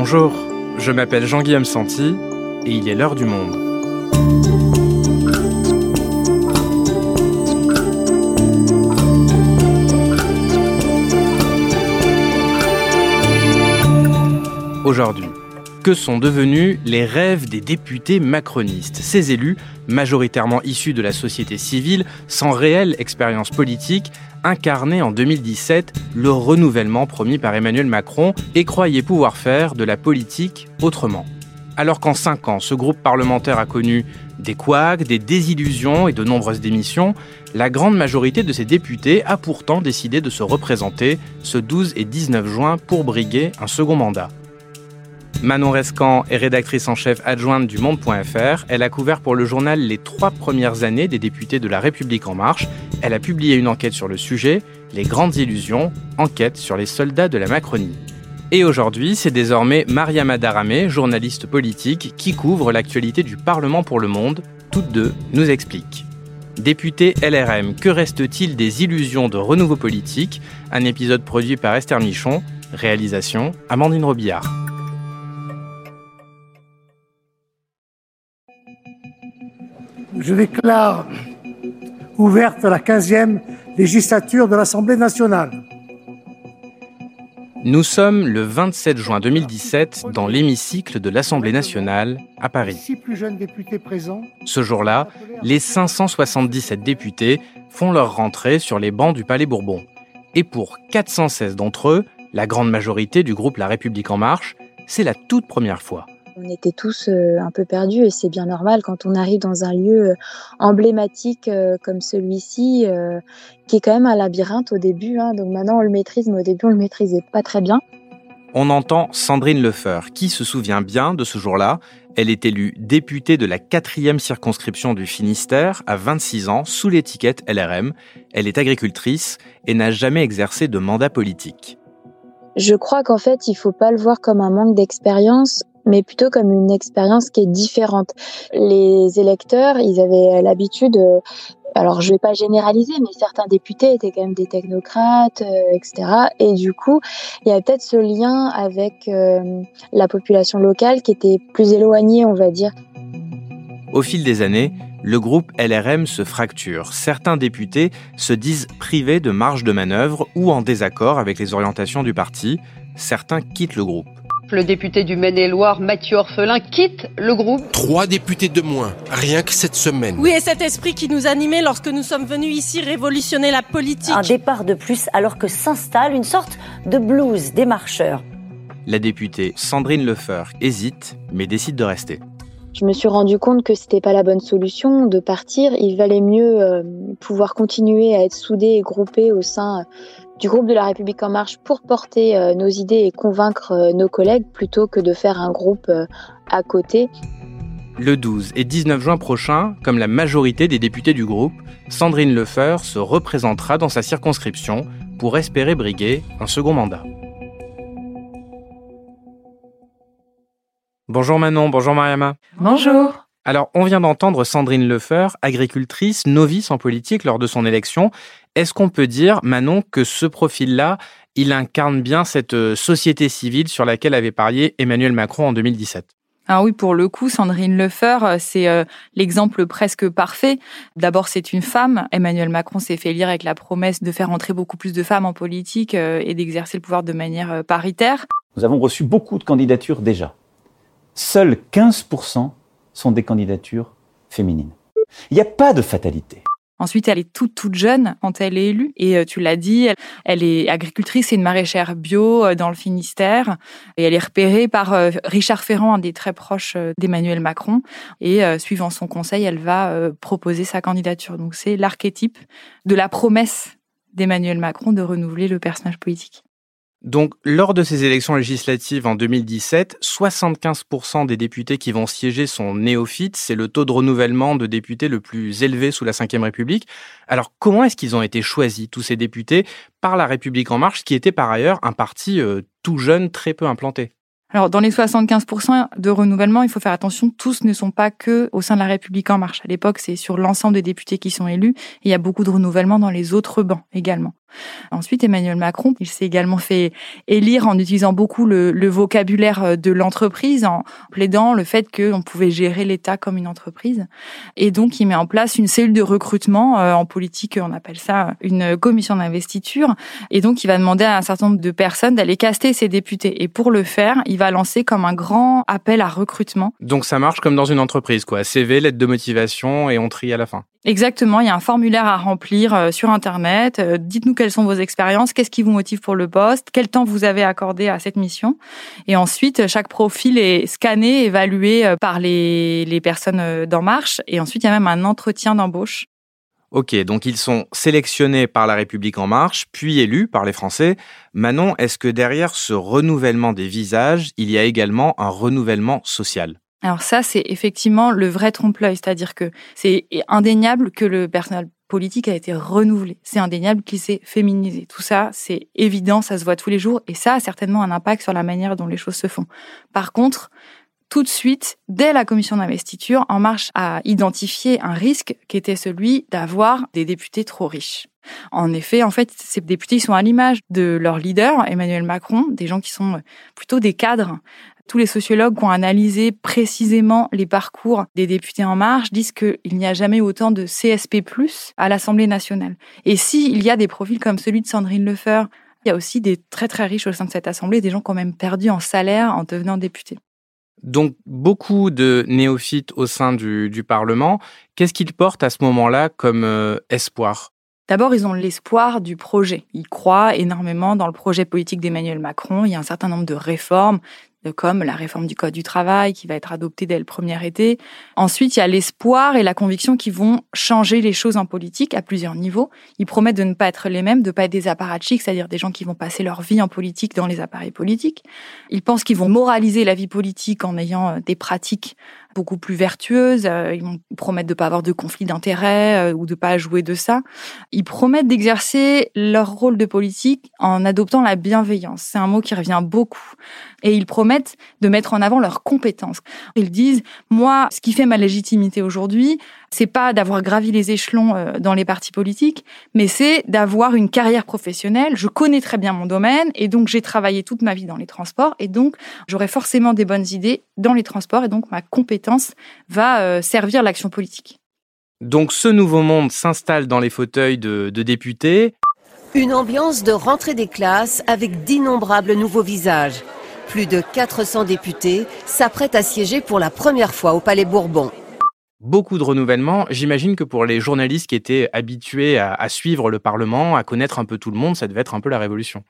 Bonjour, je m'appelle Jean-Guillaume Santi et il est l'heure du monde. Aujourd'hui, que sont devenus les rêves des députés macronistes, ces élus, majoritairement issus de la société civile, sans réelle expérience politique, incarnaient en 2017 le renouvellement promis par Emmanuel Macron et croyaient pouvoir faire de la politique autrement. Alors qu'en cinq ans, ce groupe parlementaire a connu des couacs, des désillusions et de nombreuses démissions, la grande majorité de ces députés a pourtant décidé de se représenter ce 12 et 19 juin pour briguer un second mandat. Manon Rescan est rédactrice en chef adjointe du Monde.fr. Elle a couvert pour le journal les trois premières années des députés de La République En Marche. Elle a publié une enquête sur le sujet, Les grandes illusions, enquête sur les soldats de la Macronie. Et aujourd'hui, c'est désormais Mariama Daramé, journaliste politique, qui couvre l'actualité du Parlement pour le Monde. Toutes deux nous expliquent. Député LRM, que reste-t-il des illusions de renouveau politique? Un épisode produit par Esther Michon, réalisation Amandine Robillard. Je déclare ouverte la 15e législature de l'Assemblée nationale. Nous sommes le 27 juin 2017 dans l'hémicycle de l'Assemblée nationale à Paris. plus jeunes députés présents. Ce jour-là, les 577 députés font leur rentrée sur les bancs du Palais Bourbon. Et pour 416 d'entre eux, la grande majorité du groupe La République en marche, c'est la toute première fois. On était tous euh, un peu perdus et c'est bien normal quand on arrive dans un lieu euh, emblématique euh, comme celui-ci, qui est quand même un labyrinthe au début. Hein. donc maintenant on le maîtrise, mais au début on le maîtrisait pas très bien. On entend Sandrine Lefeur, qui se souvient bien de ce jour-là. Elle est élue députée de la quatrième circonscription du Finistère à 26 ans sous l'étiquette LRM. Elle est agricultrice et n'a jamais exercé de mandat politique. Je crois qu'en fait, il faut pas le voir comme un manque d'expérience mais plutôt comme une expérience qui est différente. Les électeurs, ils avaient l'habitude euh, alors je vais pas généraliser, mais certains députés étaient quand même des technocrates, euh, etc. Et du coup, il y avait peut-être ce lien avec euh, la population locale qui était plus éloignée, on va dire. Au fil des années, le groupe LRM se fracture. Certains députés se disent privés de marge de manœuvre ou en désaccord avec les orientations du parti. Certains quittent le groupe. Le député du Maine-et-Loire, Mathieu Orphelin, quitte le groupe. Trois députés de moins, rien que cette semaine. Oui, et cet esprit qui nous animait lorsque nous sommes venus ici révolutionner la politique. Un départ de plus alors que s'installe une sorte de blues des marcheurs. La députée Sandrine Lefeur hésite, mais décide de rester. Je me suis rendu compte que c'était pas la bonne solution de partir. Il valait mieux euh, pouvoir continuer à être soudés et groupés au sein du groupe de la République en marche pour porter euh, nos idées et convaincre euh, nos collègues plutôt que de faire un groupe euh, à côté. Le 12 et 19 juin prochain, comme la majorité des députés du groupe, Sandrine Lefeur se représentera dans sa circonscription pour espérer briguer un second mandat. Bonjour Manon, bonjour Mariama. Bonjour. Alors, on vient d'entendre Sandrine Lefeur, agricultrice, novice en politique lors de son élection. Est-ce qu'on peut dire, Manon, que ce profil-là, il incarne bien cette euh, société civile sur laquelle avait parié Emmanuel Macron en 2017 ah oui, pour le coup, Sandrine Lefeur, euh, c'est euh, l'exemple presque parfait. D'abord, c'est une femme. Emmanuel Macron s'est fait lire avec la promesse de faire entrer beaucoup plus de femmes en politique et d'exercer le pouvoir de manière paritaire. Nous avons reçu beaucoup de candidatures déjà. Seuls 15% sont des candidatures féminines. Il n'y a pas de fatalité. Ensuite, elle est toute toute jeune quand elle est élue et euh, tu l'as dit, elle, est agricultrice et une maraîchère bio euh, dans le Finistère et elle est repérée par euh, Richard Ferrand, un des très proches d'Emmanuel Macron et suivant son conseil, elle va proposer sa candidature. Donc c'est l'archétype de la promesse d'Emmanuel Macron de renouveler le personnage politique. Donc, lors de ces élections législatives en 2017, 75% des députés qui vont siéger sont néophytes. C'est le taux de renouvellement de députés le plus élevé sous la Ve République. Alors, comment est-ce qu'ils ont été choisis, tous ces députés, par la République En Marche, qui était par ailleurs un parti euh, tout jeune, très peu implanté? Alors, dans les 75% de renouvellement, il faut faire attention, tous ne sont pas que au sein de la République en marche. À l'époque, c'est sur l'ensemble des députés qui sont élus, et il y a beaucoup de renouvellement dans les autres bancs également. Ensuite, Emmanuel Macron, il s'est également fait élire en utilisant beaucoup le, le vocabulaire de l'entreprise, en plaidant le fait qu'on pouvait gérer l'État comme une entreprise. Et donc, il met en place une cellule de recrutement. Euh, en politique, on appelle ça une commission d'investiture. Et donc, il va demander à un certain nombre de personnes d'aller caster ses députés. Et pour le faire, il va lancer comme un grand appel à recrutement. Donc, ça marche comme dans une entreprise, quoi. CV, lettre de motivation et on trie à la fin. Exactement, il y a un formulaire à remplir euh, sur Internet. Euh, dites-nous quelles sont vos expériences, qu'est-ce qui vous motive pour le poste, quel temps vous avez accordé à cette mission. Et ensuite, chaque profil est scanné, évalué euh, par les, les personnes d'En Marche. Et ensuite, il y a même un entretien d'embauche. Ok, donc ils sont sélectionnés par la République en marche, puis élus par les Français. Manon, est-ce que derrière ce renouvellement des visages, il y a également un renouvellement social? Alors ça, c'est effectivement le vrai trompe-l'œil, c'est-à-dire que c'est indéniable que le personnel politique a été renouvelé. C'est indéniable qu'il s'est féminisé. Tout ça, c'est évident, ça se voit tous les jours, et ça a certainement un impact sur la manière dont les choses se font. Par contre, tout de suite, dès la commission d'investiture, En Marche a identifié un risque qui était celui d'avoir des députés trop riches. En effet, en fait, ces députés sont à l'image de leur leader, Emmanuel Macron, des gens qui sont plutôt des cadres tous les sociologues qui ont analysé précisément les parcours des députés En Marche disent qu'il n'y a jamais autant de CSP+, à l'Assemblée nationale. Et s'il y a des profils comme celui de Sandrine Lefeur, il y a aussi des très très riches au sein de cette Assemblée, des gens qui ont même perdu en salaire en devenant députés. Donc beaucoup de néophytes au sein du, Parlement. Qu'est-ce qu'ils portent à ce moment-là comme euh, espoir? D'abord, ils ont l'espoir du projet. Ils croient énormément dans le projet politique d'Emmanuel Macron. Il y a un certain nombre de réformes, comme la réforme du Code du travail qui va être adoptée dès le premier été. Ensuite, il y a l'espoir et la conviction qui vont changer les choses en politique à plusieurs niveaux. Ils promettent de ne pas être les mêmes, de ne pas être des apparatchiks, c'est-à-dire des gens qui vont passer leur vie en politique dans les appareils politiques. Ils pensent qu'ils vont moraliser la vie politique en ayant euh, des pratiques beaucoup plus vertueuses. Euh, ils promettre de pas avoir de conflit d'intérêts euh, ou de pas jouer de ça. Ils promettent d'exercer leur rôle de politique en adoptant la bienveillance. C'est un mot qui revient beaucoup. Et ils promettent de mettre en avant leurs compétences. Ils disent, moi, ce qui fait ma légitimité aujourd'hui, c'est pas d'avoir gravi les échelons euh, dans les partis politiques, mais c'est d'avoir une carrière professionnelle. Je connais très bien mon domaine et donc j'ai travaillé toute ma vie dans les transports et donc j'aurai forcément des bonnes idées dans les transports et donc ma compétence va euh, servir l'action politique. Donc ce nouveau monde s'installe dans les fauteuils de, de députés. Une ambiance de rentrée des classes avec d'innombrables nouveaux visages. Plus de 400 députés s'apprêtent à siéger pour la première fois au Palais Bourbon. Beaucoup de renouvellement. J'imagine que pour les journalistes qui étaient habitués à, à, suivre le Parlement, à connaître un peu tout le monde, ça devait être un peu la révolution.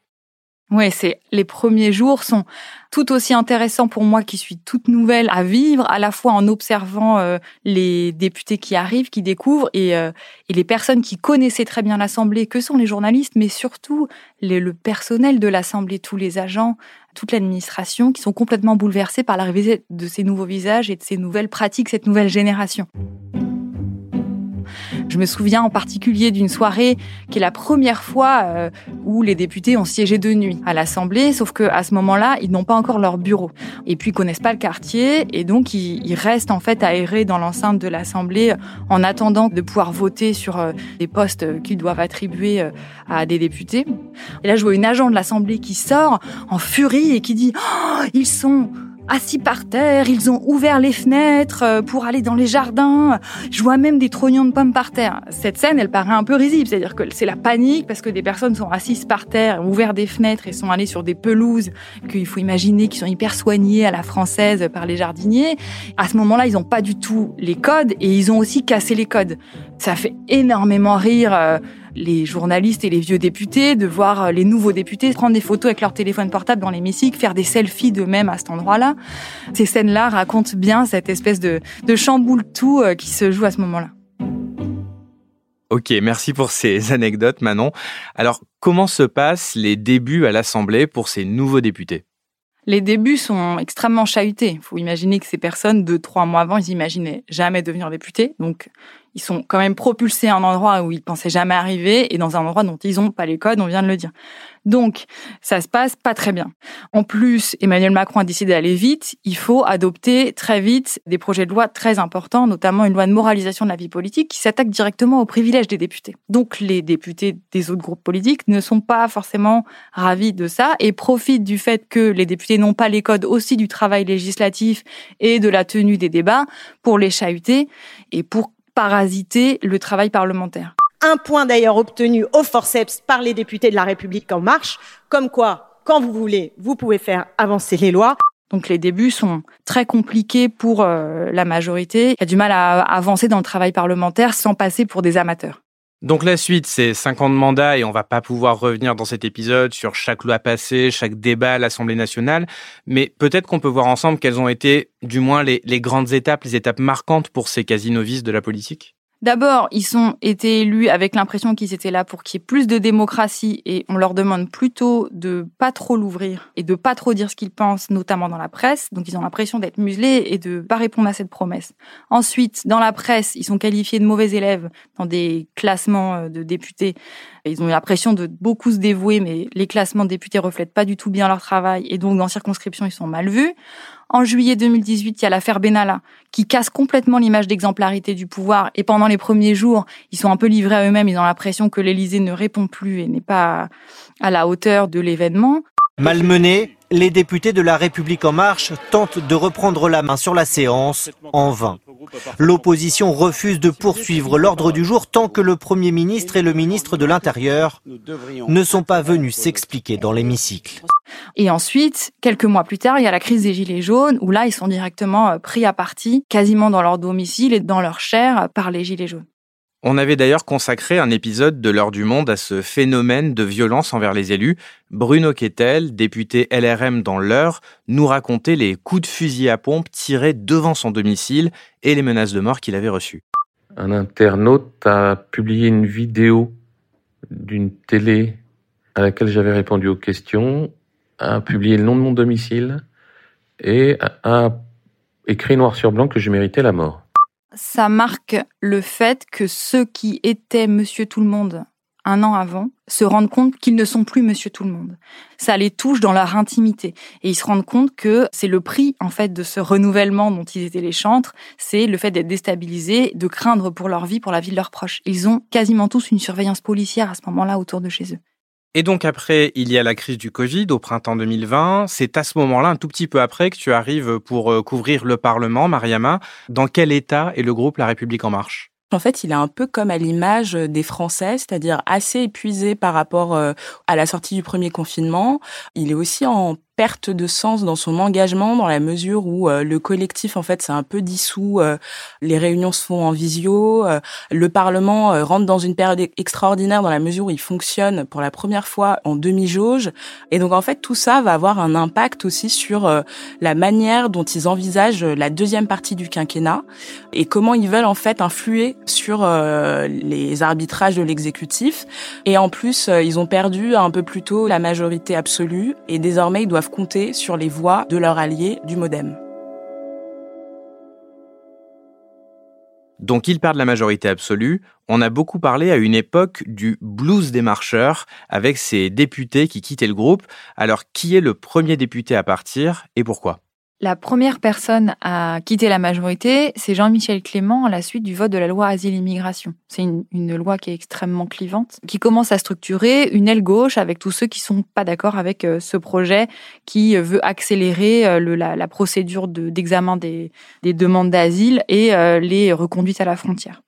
Oui, c'est les premiers jours sont tout aussi intéressants pour moi qui suis toute nouvelle à vivre, à la fois en observant euh, les députés qui arrivent, qui découvrent, et, euh, et les personnes qui connaissaient très bien l'Assemblée, que sont les journalistes, mais surtout les, le personnel de l'Assemblée, tous les agents, toute l'administration, qui sont complètement bouleversés par l'arrivée de ces nouveaux visages et de ces nouvelles pratiques, cette nouvelle génération. Je me souviens en particulier d'une soirée qui est la première fois euh, où les députés ont siégé de nuit à l'Assemblée, sauf que à ce moment-là, ils n'ont pas encore leur bureau. Et puis ils connaissent pas le quartier et donc ils, restent en fait aérés dans l'enceinte de l'Assemblée en attendant de pouvoir voter sur euh, des postes qu'ils doivent attribuer euh, à des députés. Et là, je vois une agent de l'Assemblée qui sort en furie et qui dit oh, ils sont assis par terre, ils ont ouvert les fenêtres euh, pour aller dans les jardins. Je vois même des trognons de pommes par terre. Cette scène, elle paraît un peu risible, c'est-à-dire que c'est la panique parce que des personnes sont assises par terre, ont ouvert des fenêtres et sont allées sur des pelouses qu'il faut imaginer qui sont hyper soignées à la française par les jardiniers. À ce moment-là, ils n'ont pas du tout les codes et ils ont aussi cassé les codes. Ça fait énormément rire euh, les journalistes et les vieux députés, de voir euh, les nouveaux députés prendre des photos avec leur téléphone portable dans l'hémicycle, faire des selfies d'eux-mêmes à cet endroit-là. Ces scènes-là racontent bien cette espèce de, de chamboule tout euh, qui se joue à ce moment-là. Ok, merci pour ces anecdotes, Manon. Alors, comment se passent les débuts à l'Assemblée pour ces nouveaux députés? Les débuts sont extrêmement chahutés. Il faut imaginer que ces personnes, deux, trois mois avant, ils n'imaginaient jamais devenir députés. Donc, ils sont quand même propulsés à un endroit où ils pensaient jamais arriver et dans un endroit dont ils n'ont pas les codes, on vient de le dire. Donc, ça se passe pas très bien. En plus, Emmanuel Macron a décidé d'aller vite. Il faut adopter très vite des projets de loi très importants, notamment une loi de moralisation de la vie politique qui s'attaque directement aux privilèges des députés. Donc, les députés des autres groupes politiques ne sont pas forcément ravis de ça et profitent du fait que les députés n'ont pas les codes aussi du travail législatif et de la tenue des débats pour les chahuter et pour parasiter le travail parlementaire. Un point d'ailleurs obtenu au forceps par les députés de la République en marche, comme quoi, quand vous voulez, vous pouvez faire avancer les lois. Donc les débuts sont très compliqués pour euh, la majorité, qui a du mal à avancer dans le travail parlementaire sans passer pour des amateurs. Donc la suite, c'est cinq ans de mandat et on va pas pouvoir revenir dans cet épisode sur chaque loi passée, chaque débat à l'Assemblée nationale, mais peut-être qu'on peut voir ensemble quelles ont été, du moins, les, grandes étapes, les étapes marquantes pour ces quasi-novices de la politique. D'abord, ils ont été élus avec l'impression qu'ils étaient là pour qu'il y ait plus de démocratie et on leur demande plutôt de pas trop l'ouvrir et de pas trop dire ce qu'ils pensent, notamment dans la presse. Donc, ils ont l'impression d'être muselés et de pas répondre à cette promesse. Ensuite, dans la presse, ils sont qualifiés de mauvais élèves dans des classements euh, de députés. Ils ont eu l'impression de beaucoup se dévouer, mais les classements de députés reflètent pas du tout bien leur travail et donc dans circonscription, ils sont mal vus. En juillet 2018, il y a l'affaire Benalla qui casse complètement l'image d'exemplarité du pouvoir. Et pendant les premiers jours, ils sont un peu livrés à eux-mêmes. Ils ont l'impression que l'Élysée ne répond plus et n'est pas à la hauteur de l'événement. Malmenés, les députés de la République en marche tentent de reprendre la main sur la séance en vain. L'opposition refuse de poursuivre l'ordre du jour tant que le Premier ministre et le ministre de l'Intérieur ne sont pas venus s'expliquer dans l'hémicycle. Et ensuite, quelques mois plus tard, il y a la crise des Gilets jaunes, où là, ils sont directement euh, pris à partie, quasiment dans leur domicile et dans leur chair, par les Gilets jaunes. On avait d'ailleurs consacré un épisode de l'heure du monde à ce phénomène de violence envers les élus. Bruno Kettel, député LRM dans l'heure, nous racontait les coups de fusil à pompe tirés devant son domicile et les menaces de mort qu'il avait reçues. Un internaute a publié une vidéo d'une télé à laquelle j'avais répondu aux questions, a publié le nom de mon domicile et a écrit noir sur blanc que je méritais la mort ça marque le fait que ceux qui étaient Monsieur Tout le Monde un an avant se rendent compte qu'ils ne sont plus Monsieur Tout le Monde. Ça les touche dans leur intimité et ils se rendent compte que c'est le prix en fait de ce renouvellement dont ils étaient les chantres, c'est le fait d'être déstabilisés, de craindre pour leur vie, pour la vie de leurs proches. Ils ont quasiment tous une surveillance policière à ce moment-là autour de chez eux. Et donc après, il y a la crise du Covid au printemps 2020. C'est à ce moment-là, un tout petit peu après, que tu arrives pour euh, couvrir le Parlement, Mariama. Dans quel état est le groupe La République en marche? En fait, il est un peu comme à l'image des Français, c'est-à-dire assez épuisé par rapport euh, à la sortie du premier confinement. Il est aussi en perte de sens dans son engagement dans la mesure où euh, le collectif en fait c'est un peu dissous euh, les réunions se font en visio euh, le parlement rentre dans une période extraordinaire dans la mesure où il fonctionne pour la première fois en demi jauge et donc en fait tout ça va avoir un impact aussi sur la manière dont ils envisagent la deuxième partie du quinquennat et comment ils veulent en fait influer sur les arbitrages de l'exécutif. Et en plus ils ont perdu un peu plus tôt la majorité absolue et désormais ils doivent compter sur les voix de leur allié du modem. Donc ils perdent la majorité absolue. On a beaucoup parlé à une époque du blues des marcheurs, avec ces députés qui quittaient le groupe. Alors qui est le premier député à partir et pourquoi? La première personne à quitter la majorité, c'est Jean-Michel Clément à la suite du vote de la loi Asile-Immigration. C'est une, loi qui est extrêmement clivante, qui commence à structurer une aile gauche avec tous ceux qui sont pas d'accord avec euh, ce projet qui veut accélérer euh, la, procédure d'examen des, des, demandes d'asile et euh, les reconduites à la frontière.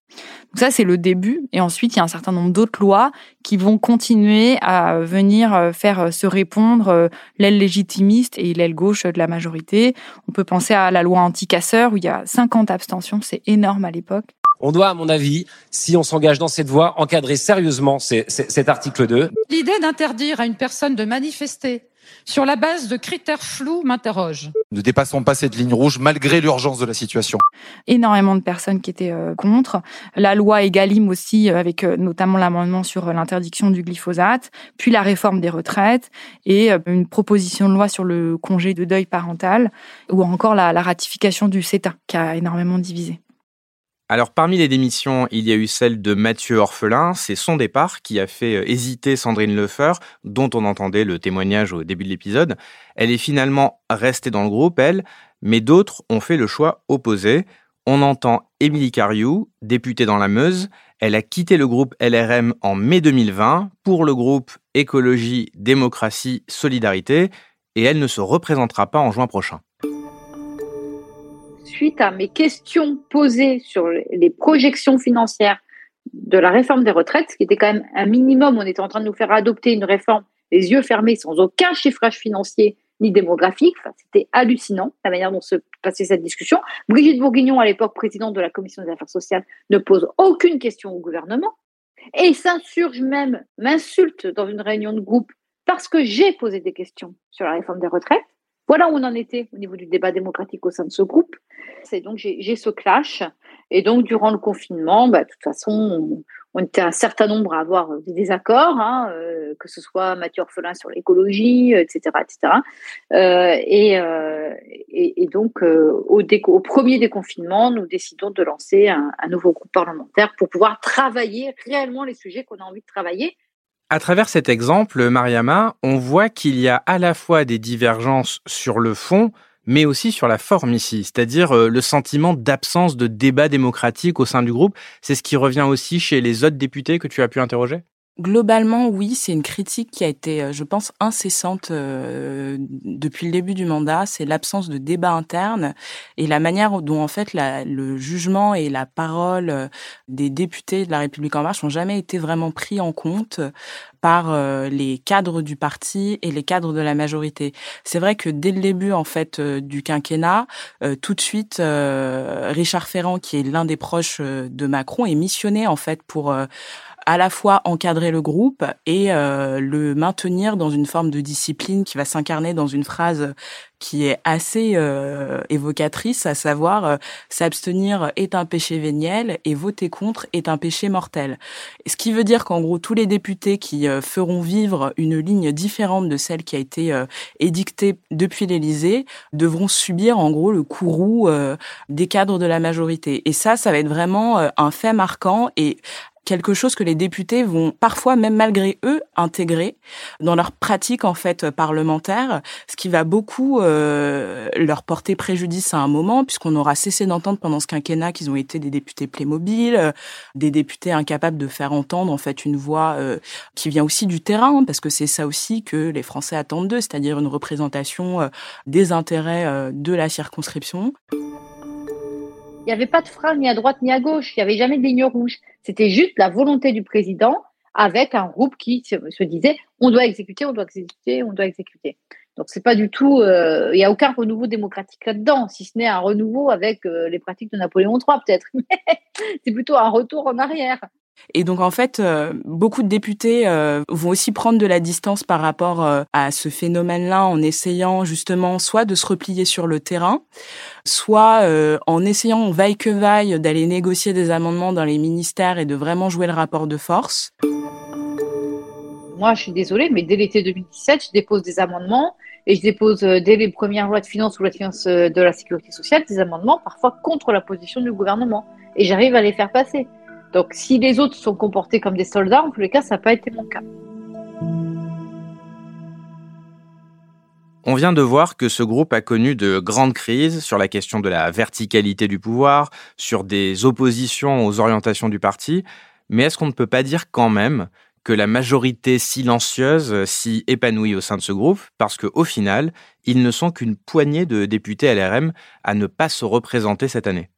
Donc ça, c'est le début. Et ensuite, il y a un certain nombre d'autres lois qui vont continuer à venir euh, faire euh, se répondre euh, l'aile légitimiste et l'aile gauche de la majorité. On peut penser à la loi anti-casseur où il y a 50 abstentions. C'est énorme à l'époque. On doit, à mon avis, si on s'engage dans cette voie, encadrer sérieusement cet article 2. L'idée d'interdire à une personne de manifester sur la base de critères flous m'interroge. Ne dépassons pas cette ligne rouge malgré l'urgence de la situation. Énormément de personnes qui étaient euh, contre. La loi Egalim aussi, euh, avec euh, notamment l'amendement sur l'interdiction du glyphosate, puis la réforme des retraites et une proposition de loi sur le congé de deuil parental, ou encore la, la ratification du CETA, qui a énormément divisé. Alors parmi les démissions, il y a eu celle de Mathieu Orphelin, c'est son départ qui a fait euh, hésiter Sandrine Lefeur, dont on entendait le témoignage au début de l'épisode. Elle est finalement restée dans le groupe, elle, mais d'autres ont fait le choix opposé. On entend Émilie Cariou, députée dans la Meuse. Elle a quitté le groupe LRM en mai 2020 pour le groupe Écologie, Démocratie, Solidarité et elle ne se représentera pas en juin prochain suite à mes questions posées sur les projections financières de la réforme des retraites, ce qui était quand même un minimum, on était en train de nous faire adopter une réforme les yeux fermés, sans aucun chiffrage financier ni démographique. C'était hallucinant la manière dont se passait cette discussion. Brigitte Bourguignon, à l'époque présidente de la commission des affaires sociales, ne pose aucune question au gouvernement et s'insurge même, m'insulte dans une réunion de groupe parce que j'ai posé des questions sur la réforme des retraites. Voilà où on en était au niveau du débat démocratique au sein de ce groupe. C'est donc j'ai ce clash. Et donc, durant le confinement, bah, de toute façon, on, était un certain nombre à avoir des désaccords, hein, euh, que ce soit Mathieu Orphelin sur l'écologie, etc. etc. Euh, et, euh, et, donc, au, au, premier déconfinement, nous décidons de lancer un, un nouveau groupe parlementaire pour pouvoir travailler réellement les sujets qu'on a envie de travailler à travers cet exemple, Mariama, on voit qu'il y a à la fois des divergences sur le fond, mais aussi sur la forme ici, c'est-à-dire euh, le sentiment d'absence de débat démocratique au sein du groupe. C'est ce qui revient aussi chez les autres députés que tu as pu interroger? Globalement, oui, c'est une critique qui a été, euh, je pense, incessante euh, depuis le début du mandat. C'est l'absence de débat interne et la manière dont, en fait, le jugement et la parole euh, des députés de la République en marche n'ont jamais été vraiment pris en compte par les cadres du parti et les cadres de la majorité. C'est vrai que dès le début, en fait, du quinquennat, tout de suite, Richard Ferrand, qui est l'un des proches de Macron, est missionné, en fait, pour à la fois encadrer le groupe et euh, le maintenir dans une forme de discipline qui va s'incarner dans une phrase qui est assez euh, évocatrice, à savoir euh, s'abstenir est un péché véniel et voter contre est un péché mortel. Ce qui veut dire qu'en gros tous les députés qui feront vivre une ligne différente de celle qui a été édictée depuis l'Élysée devront subir en gros le courroux des cadres de la majorité. Et ça, ça va être vraiment un fait marquant et quelque chose que les députés vont parfois, même malgré eux, intégrer dans leur pratique en fait parlementaire, ce qui va beaucoup euh, leur porter préjudice à un moment, puisqu'on aura cessé d'entendre pendant ce quinquennat qu'ils ont été des députés Playmobil, euh, des députés incapables de faire entendre en fait une voix euh, qui vient aussi du terrain, parce que c'est ça aussi que les Français attendent d'eux, c'est-à-dire une représentation des intérêts de la circonscription. Il n'y avait pas de frein ni à droite ni à gauche. Il n'y avait jamais de ligne rouge. C'était juste la volonté du président avec un groupe qui se, disait on doit exécuter, on doit exécuter, on doit exécuter. Donc c'est pas du tout, euh, il n'y a aucun renouveau démocratique là-dedans, si ce n'est un renouveau avec euh, les pratiques de Napoléon III peut-être. c'est plutôt un retour en arrière. Et donc en fait, euh, beaucoup de députés euh, vont aussi prendre de la distance par rapport euh, à ce phénomène-là en essayant justement soit de se replier sur le terrain, soit en essayant vaille que vaille d'aller négocier des amendements dans les ministères et de vraiment jouer le rapport de force. Moi, je suis désolée, mais dès l'été 2017, je dépose des amendements et je dépose dès les premières lois de finances ou la finance de la sécurité sociale des amendements parfois contre la position du gouvernement et j'arrive à les faire passer. Donc si les autres sont comportés comme des soldats, en tous les cas, ça n'a pas été mon cas. On vient de voir que ce groupe a connu de grandes crises sur la question de la verticalité du pouvoir, sur des oppositions aux orientations du parti, mais est-ce qu'on ne peut pas dire quand même que la majorité silencieuse s'y épanouit au sein de ce groupe, parce qu'au final, ils ne sont qu'une poignée de députés LRM à ne pas se représenter cette année?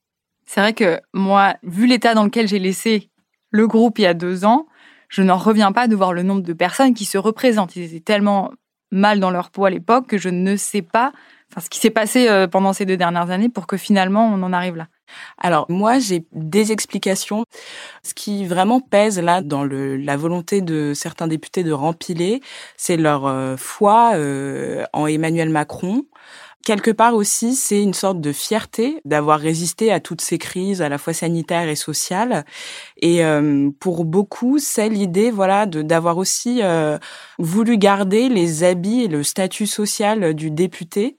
C'est vrai que moi, vu l'état dans lequel j'ai laissé le groupe il y a deux ans, je n'en reviens pas de voir le nombre de personnes qui se représentent. Ils étaient tellement mal dans leur peau à l'époque que je ne sais pas ce qui s'est passé euh, pendant ces deux dernières années pour que finalement on en arrive là. Alors moi j'ai des explications. Ce qui vraiment pèse là dans la volonté de certains députés de rempiler, c'est leur euh, foi euh, en Emmanuel Macron quelque part aussi, c'est une sorte de fierté d'avoir résisté à toutes ces crises, à la fois sanitaires et sociales. Et euh, pour beaucoup, c'est l'idée, voilà, d'avoir aussi euh, voulu garder les habits et le statut social du député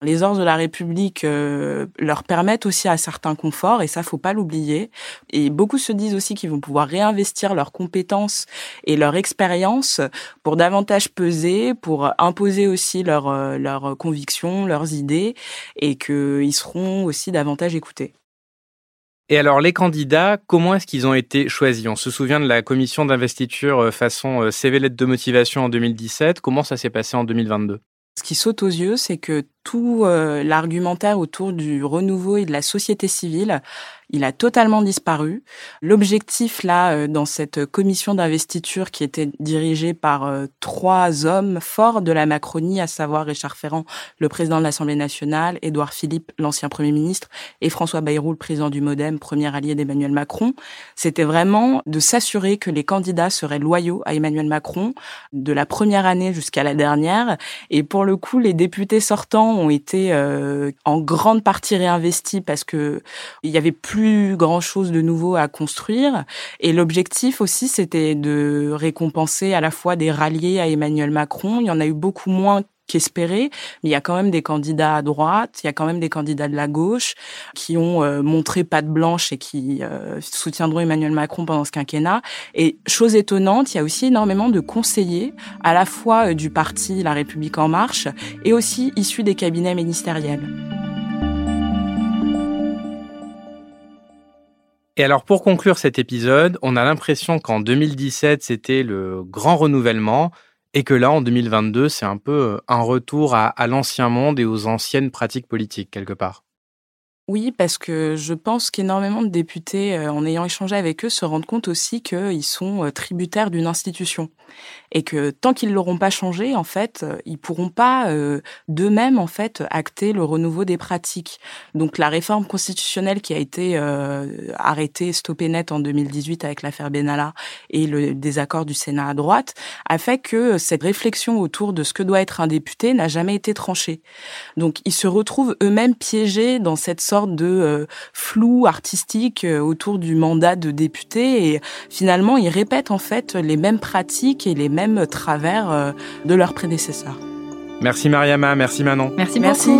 Les ordres de la République euh, leur permettent aussi à certains conforts et ça faut pas l'oublier. Et beaucoup se disent aussi qu'ils vont pouvoir réinvestir leurs compétences et leur expérience pour davantage peser, pour imposer aussi leurs euh, leurs convictions, leurs idées et qu'ils seront aussi davantage écoutés. Et alors, les candidats, comment est-ce qu'ils ont été choisis? On se souvient de la commission d'investiture euh, façon CV lettre de motivation en 2017. Comment ça s'est passé en 2022 ce qui saute aux yeux, c'est que tout euh, l'argumentaire autour du renouveau et de la société civile, il a totalement disparu. L'objectif là, euh, dans cette commission d'investiture qui était dirigée par euh, trois hommes forts de la Macronie, à savoir Richard Ferrand, le président de l'Assemblée nationale, Édouard Philippe, l'ancien Premier ministre, et François Bayrou, le président du MoDem, premier allié d'Emmanuel Macron, c'était vraiment de s'assurer que les candidats seraient loyaux à Emmanuel Macron de la première année jusqu'à la dernière. Et pour le coup, les députés sortants ont été euh, en grande partie réinvestis parce que il y avait plus grand chose de nouveau à construire. Et l'objectif aussi, c'était de récompenser à la fois des ralliés à Emmanuel Macron. Il y en a eu beaucoup moins qu'espéré, mais il y a quand même des candidats à droite, il y a quand même des candidats de la gauche qui ont euh, montré patte blanche et qui euh, soutiendront Emmanuel Macron pendant ce quinquennat. Et chose étonnante, il y a aussi énormément de conseillers, à la fois euh, du parti La République en marche et aussi issus des cabinets ministériels. Et alors pour conclure cet épisode, on a l'impression qu'en 2017 c'était le grand renouvellement, et que là, en 2022, c'est un peu euh, un retour à, à l'ancien monde et aux anciennes pratiques politiques, quelque part. Oui, parce que je pense qu'énormément de députés, euh, en ayant échangé avec eux, se rendent compte aussi qu'ils sont euh, tributaires d'une institution et que tant qu'ils l'auront pas changé, en fait, euh, ils pourront pas d'eux-mêmes en fait acter le renouveau des pratiques. Donc la réforme constitutionnelle qui a été arrêtée, stoppée net en 2018 avec l'affaire Benalla et le désaccord du Sénat à droite a fait que cette réflexion autour de ce que doit être un député n'a jamais été tranchée. Donc ils se retrouvent eux-mêmes piégés dans cette sorte de euh, flou artistique euh, autour du mandat de député et finalement ils répètent en fait les mêmes pratiques et les mêmes travers euh, de leurs prédécesseurs. Merci Mariama, merci Manon. Merci, merci.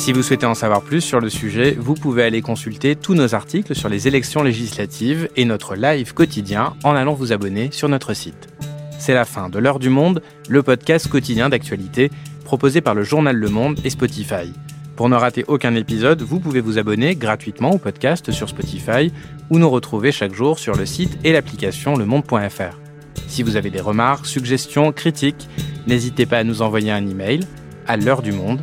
Si vous souhaitez en savoir plus sur le sujet, vous pouvez aller consulter tous nos articles sur les élections législatives et notre live quotidien en allant vous abonner sur notre site. C'est la fin de L'heure du monde, le podcast quotidien d'actualité proposé par le journal Le Monde et Spotify. Pour ne rater aucun épisode, vous pouvez vous abonner gratuitement au podcast sur Spotify ou nous retrouver chaque jour sur le site et l'application lemonde.fr. Si vous avez des remarques, suggestions, critiques, n'hésitez pas à nous envoyer un email à l'heure du monde